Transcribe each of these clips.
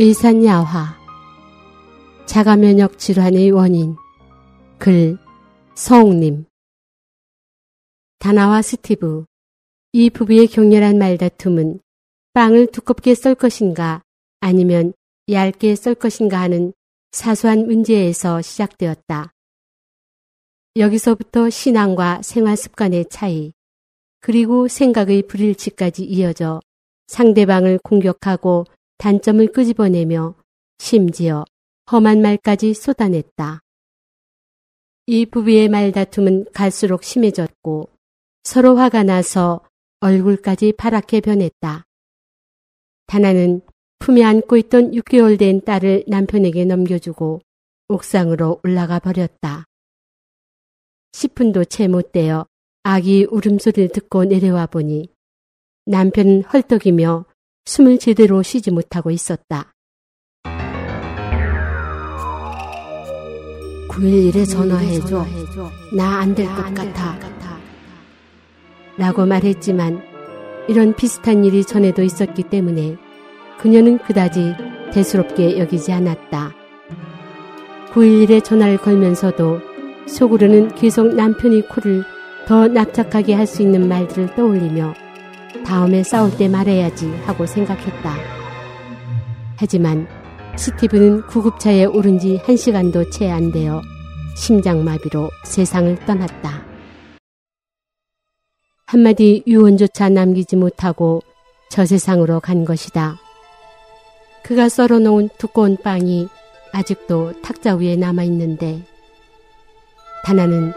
의산야화 자가면역 질환의 원인 글 서옥님 다나와 스티브 이 부부의 격렬한 말다툼은 빵을 두껍게 썰 것인가 아니면 얇게 썰 것인가 하는 사소한 문제에서 시작되었다. 여기서부터 신앙과 생활 습관의 차이, 그리고 생각의 불일치까지 이어져 상대방을 공격하고 단점을 끄집어내며 심지어 험한 말까지 쏟아냈다. 이 부부의 말다툼은 갈수록 심해졌고 서로 화가 나서 얼굴까지 파랗게 변했다. 다나는 품에 안고 있던 6개월 된 딸을 남편에게 넘겨주고 옥상으로 올라가 버렸다. 10분도 채 못 되어 아기 울음소리를 듣고 내려와 보니 남편은 헐떡이며 숨을 제대로 쉬지 못하고 있었다. 911에 전화해줘. 나 안 될 것 같아. 라고 말했지만 이런 비슷한 일이 전에도 있었기 때문에 그녀는 그다지 대수롭게 여기지 않았다. 911에 전화를 걸면서도 속으로는 계속 남편이 코를 더 납작하게 할 수 있는 말들을 떠올리며 다음에 싸울 때 말해야지 하고 생각했다. 하지만 스티브는 구급차에 오른 지한 시간도 채 안 되어 심장마비로 세상을 떠났다. 한마디 유언조차 남기지 못하고 저 세상으로 간 것이다. 그가 썰어놓은 두꺼운 빵이 아직도 탁자 위에 남아있는데 다나는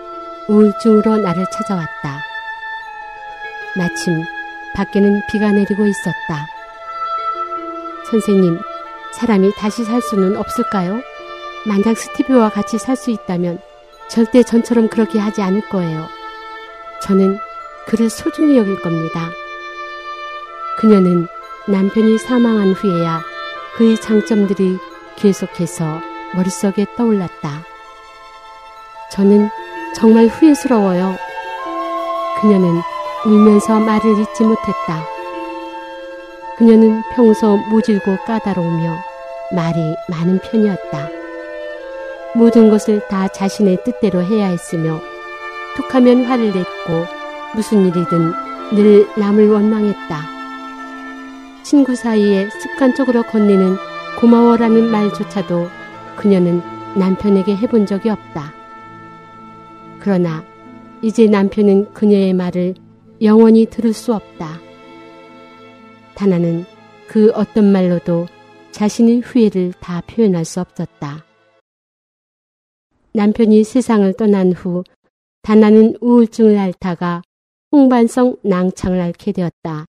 우울증으로 나를 찾아왔다. 마침 밖에는 비가 내리고 있었다. 선생님, 사람이 다시 살 수는 없을까요? 만약 스티브와 같이 살 수 있다면 절대 전처럼 그렇게 하지 않을 거예요. 저는 그를 소중히 여길 겁니다. 그녀는 남편이 사망한 후에야 그의 장점들이 계속해서 머릿속에 떠올랐다. 저는 정말 후회스러워요. 그녀는 울면서 말을 잇지 못했다. 그녀는 평소 모질고 까다로우며 말이 많은 편이었다. 모든 것을 다 자신의 뜻대로 해야 했으며 툭하면 화를 냈고 무슨 일이든 늘 남을 원망했다. 친구 사이에 습관적으로 건네는 고마워라는 말조차도 그녀는 남편에게 해본 적이 없다. 그러나 이제 남편은 그녀의 말을 영원히 들을 수 없다. 다나는 그 어떤 말로도 자신의 후회를 다 표현할 수 없었다. 남편이 세상을 떠난 후 다나는 우울증을 앓다가 홍반성 낭창을 앓게 되었다.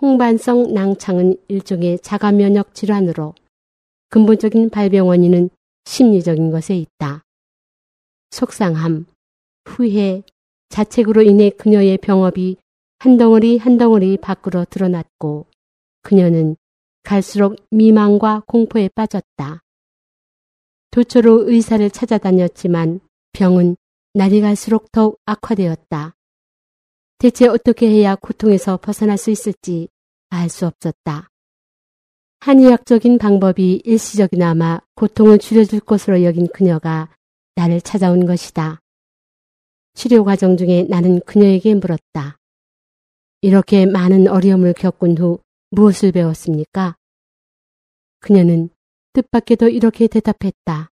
홍반성 낭창은 일종의 자가 면역 질환으로 근본적인 발병 원인은 심리적인 것에 있다. 속상함, 후회, 자책으로 인해 그녀의 병업이 한 덩어리 한 덩어리 밖으로 드러났고 그녀는 갈수록 미망과 공포에 빠졌다. 도초로 의사를 찾아다녔지만 병은 날이 갈수록 더욱 악화되었다. 대체 어떻게 해야 고통에서 벗어날 수 있을지 알 수 없었다. 한의학적인 방법이 일시적이나마 고통을 줄여줄 것으로 여긴 그녀가 나를 찾아온 것이다. 치료 과정 중에 나는 그녀에게 물었다. 이렇게 많은 어려움을 겪은 후 무엇을 배웠습니까? 그녀는 뜻밖에도 이렇게 대답했다.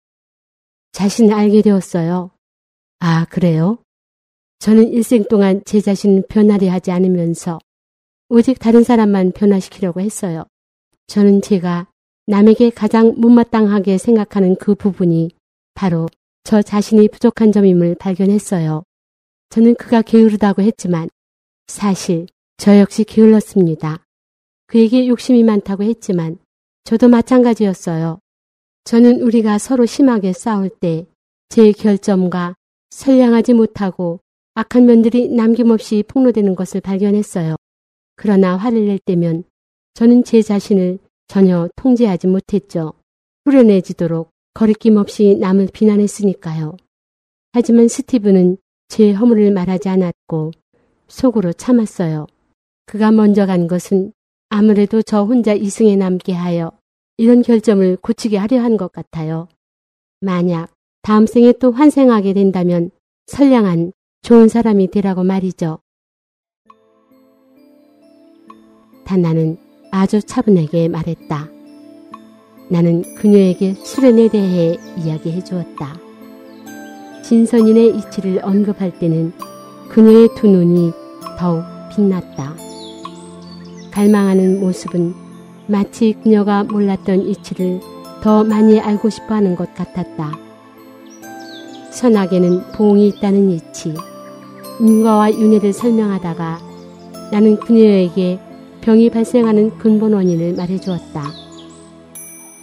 자신을 알게 되었어요. 아, 그래요? 저는 일생 동안 제 자신을 변하려 하지 않으면서 오직 다른 사람만 변화시키려고 했어요. 저는 제가 남에게 가장 못마땅하게 생각하는 그 부분이 바로 저 자신이 부족한 점임을 발견했어요. 저는 그가 게으르다고 했지만 사실 저 역시 게을렀습니다. 그에게 욕심이 많다고 했지만 저도 마찬가지였어요. 저는 우리가 서로 심하게 싸울 때 제 결점과 선량하지 못하고 악한 면들이 남김없이 폭로되는 것을 발견했어요. 그러나 화를 낼 때면 저는 제 자신을 전혀 통제하지 못했죠. 후련해지도록 거리낌 없이 남을 비난했으니까요. 하지만 스티브는 제 허물을 말하지 않았고 속으로 참았어요. 그가 먼저 간 것은 아무래도 저 혼자 이승에 남게 하여 이런 결점을 고치게 하려 한 것 같아요. 만약 다음 생에 또 환생하게 된다면 선량한 좋은 사람이 되라고 말이죠. 단 나는 아주 차분하게 말했다. 나는 그녀에게 수련에 대해 이야기해 주었다. 진선인의 이치를 언급할 때는 그녀의 두 눈이 더욱 빛났다. 갈망하는 모습은 마치 그녀가 몰랐던 이치를 더 많이 알고 싶어 하는 것 같았다. 선악에는 보응이 있다는 이치, 인과와 윤회를 설명하다가 나는 그녀에게 병이 발생하는 근본 원인을 말해 주었다.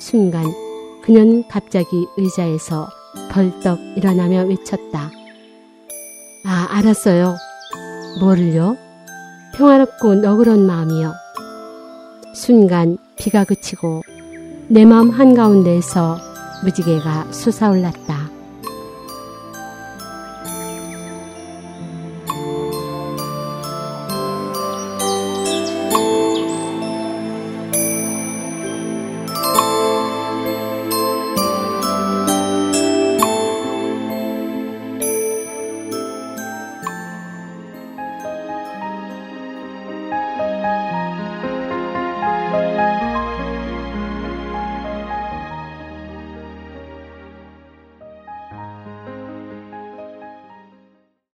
순간 그녀는 갑자기 의자에서 벌떡 일어나며 외쳤다. 아, 알았어요. 뭐를요? 평화롭고 너그러운 마음이요. 순간 비가 그치고 내 마음 한가운데에서 무지개가 솟아올랐다.